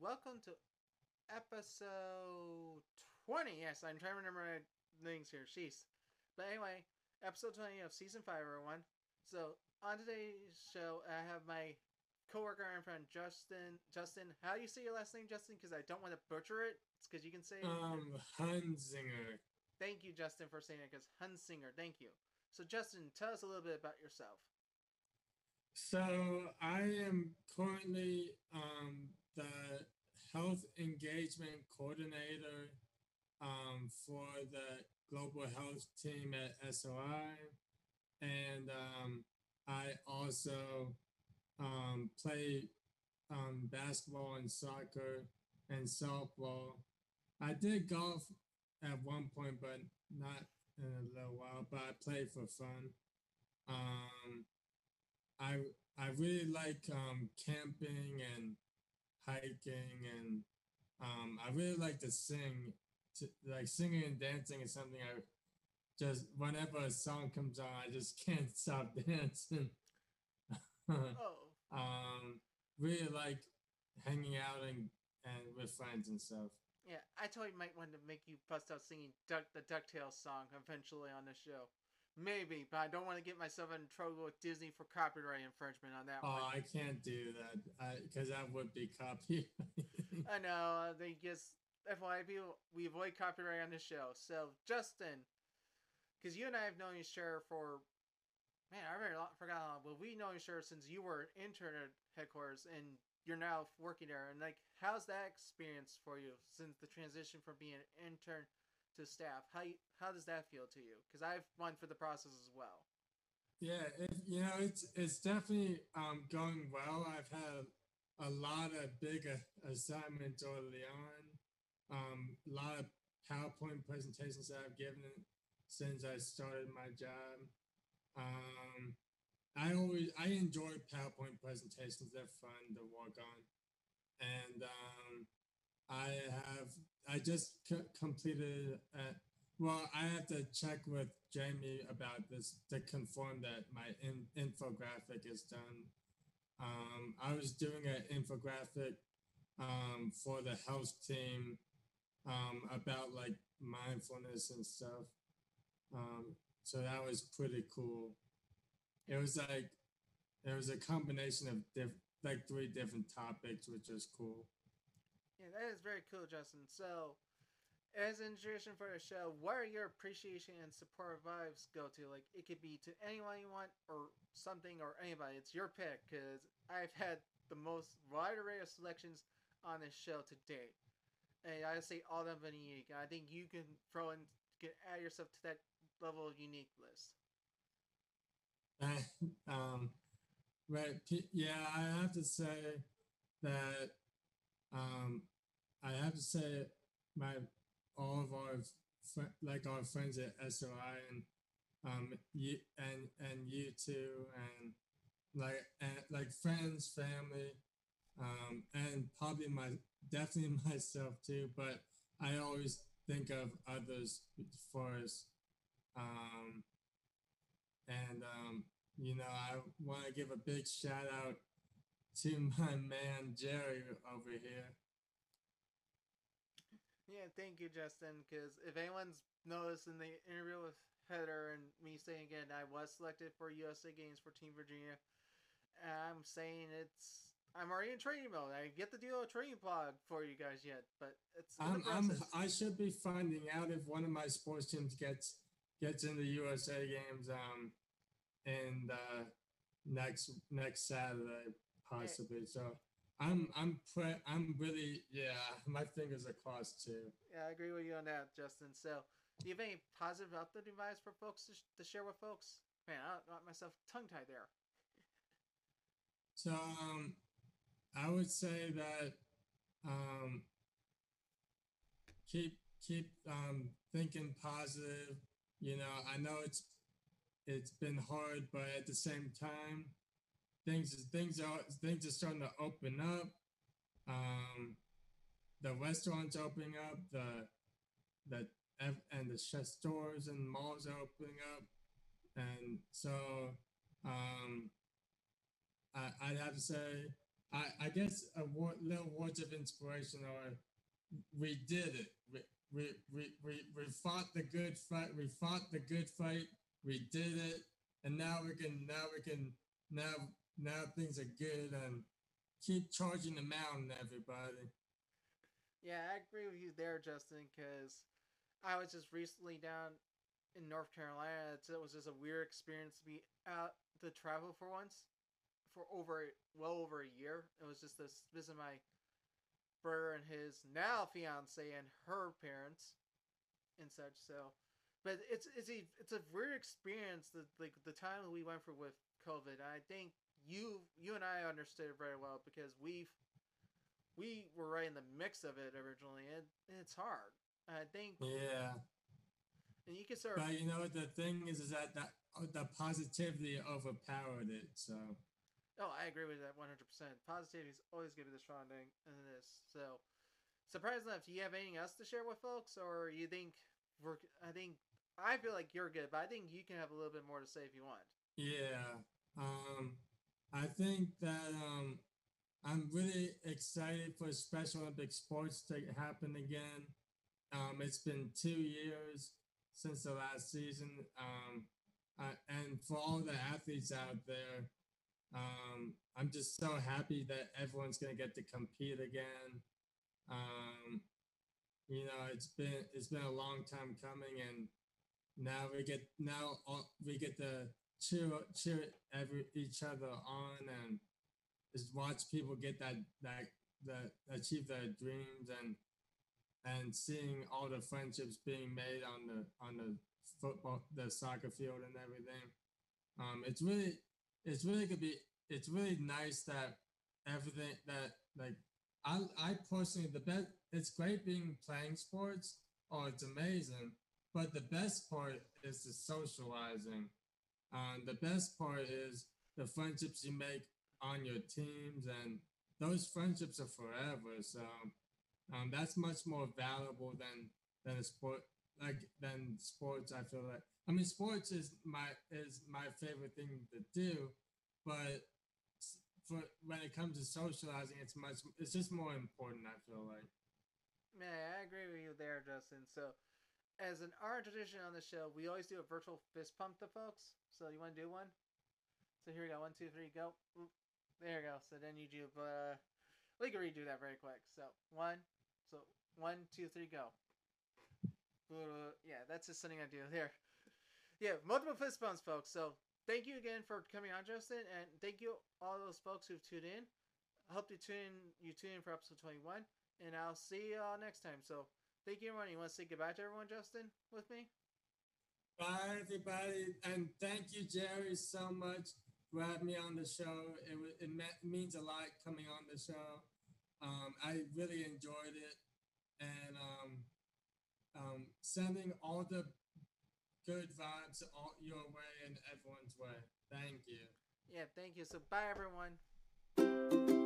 welcome to episode 20. Yes, I'm trying to remember my things here. Jeez. But anyway, episode 20 of season 5, everyone. So, on today's show, I have my coworker and friend Justin. Justin, how do you say your last name, Justin? Because I don't want to butcher it. It's because you can say Um, Hunzinger. Thank you, Justin, for saying it. Because Hunsinger, thank you. So, Justin, tell us a little bit about yourself. So I am currently um, the health engagement coordinator um, for the global health team at SOI, and um, I also um, play um, basketball and soccer and softball. I did golf at one point, but not in a little while. But I play for fun. Um, I I really like um, camping and hiking, and um, I really like to sing. To, like singing and dancing is something I just whenever a song comes on, I just can't stop dancing. Oh, um, really like hanging out and and with friends and stuff. yeah. I totally might want to make you bust out singing Duck, the DuckTales song eventually on the show. Maybe, but I don't want to get myself in trouble with Disney for copyright infringement on that Oh, one. I can't do that because that would be copy. I know. uh, They just FYI, people, we avoid copyright on the show. So Justin, because you and I have known each other for man, I lo- forgot how long, but we know each other since you were an intern at headquarters and you're now working there. And like, how's that experience for you since the transition from being an intern to staff? How you, how does that feel to you? Because I've gone through the process as well. Yeah, it, you know, it's it's definitely um, going well. I've had a lot of big assignments early on, um, a lot of PowerPoint presentations that I've given since I started my job. Um, I always I enjoy PowerPoint presentations; they're fun to work on, and um, I have I just c- completed. A, well, I have to check with Jamie about this to confirm that my in, infographic is done. Um, I was doing an infographic um, for the health team um, about like mindfulness and stuff. Um, so that was pretty cool. It was like it was a combination of diff- like three different topics, which was cool. Yeah, that is very cool, Justin. So, as an introduction for the show, where your appreciation and support vibes go to? Like, it could be to anyone you want, or something, or anybody. It's your pick, because I've had the most wide array of selections on this show to date. And I say all of them been unique. And I think you can throw in, get add yourself to that level of unique list. um, right. Yeah, I have to say that um, I have to say my all of our fr- like our friends at SOI and um you and and you too and like and like friends, family, um, and probably my definitely myself too. But I always think of others first. Um, and um, you know, I want to give a big shout out to my man Jerry over here. Yeah, thank you, Justin. Because if anyone's noticed in the interview with Heather and me saying again, I was selected for USA Games for Team Virginia. And I'm saying it's. I'm already in training mode. I get to do a training pod for you guys yet, but it's I'm, I'm. I should be finding out if one of my sports teams gets gets in the USA games um in the next next Saturday possibly. So I'm I'm pre- I'm really yeah my fingers are crossed too. yeah, I agree with you on that, Justin. So, do you have any positive update advice for folks to, sh- to share with folks? Man, I got myself tongue tied there. So um, I would say that um, keep keep um, thinking positive. You know, I know it's it's been hard, but at the same time, things things are things are starting to open up. Um, the restaurants opening up, the the and the stores and malls are opening up, and so um, I, I'd have to say I, I guess a little words of inspiration are we did it. We, we, we, we, we fought the good fight. We fought the good fight. We did it. And now we can, now we can, now, now things are good and keep charging the mountain, everybody. Yeah, I agree with you there, Justin, because I was just recently down in North Carolina. It was just a weird experience to be out to travel for once for over well over a year. It was just this visit my brother and his now fiance and her parents and such. So, but it's it's a it's a weird experience. The like the time we went through with COVID. I think you you and I understood it very well because we've we were right in the mix of it originally, and, it's hard. I think. Yeah. And you can start. But you know what the thing is, is that that the positivity overpowered it. So. Oh, I agree with that 100%. Positivity is always going to be the strong thing in this. So, surprise enough, do you have anything else to share with folks, or you think we're? I think I feel like you're good, but I think you can have a little bit more to say if you want. Yeah. Um, I think that um, I'm really excited for Special Olympic sports to happen again. Um, it's been two years since the last season. Um, and for all the athletes out there, um, I'm just so happy that everyone's going to get to compete again. Um, you know, it's been it's been a long time coming, and now we get now all, we get to cheer cheer every each other on, and just watch people get that that that achieve their dreams, and and seeing all the friendships being made on the on the football the soccer field and everything. Um, it's really it's really gonna be it's really nice that everything that like I I personally the best it's great being playing sports. Oh, it's amazing. But the best part is the socializing. Um, the best part is the friendships you make on your teams, and those friendships are forever. So um, that's much more valuable than than a sport like than sports. I feel like I mean sports is my is my favorite thing to do, but for when it comes to socializing, it's much it's just more important. I feel like. Yeah, I agree with you there, Justin. So, as an art tradition on the show, we always do a virtual fist pump to folks. So you want to do one? So here we go. One, two, three, go. There you go. So then you do. Uh, we can redo that very quick. So one. So one, two, three, go. Yeah, that's just something I do here. Yeah, multiple fist bumps, folks. So thank you again for coming on, Justin, and thank you all those folks who've tuned in. I hope you tune in, you tune in for episode twenty one, and I'll see you all next time. So thank you, everyone. You want to say goodbye to everyone, Justin, with me? Bye, everybody, and thank you, Jerry, so much for having me on the show. It it means a lot coming on the show. Um, I really enjoyed it, and um, um, sending all the good vibes all your way and everyone's way. Thank you. Yeah, thank you. So bye everyone.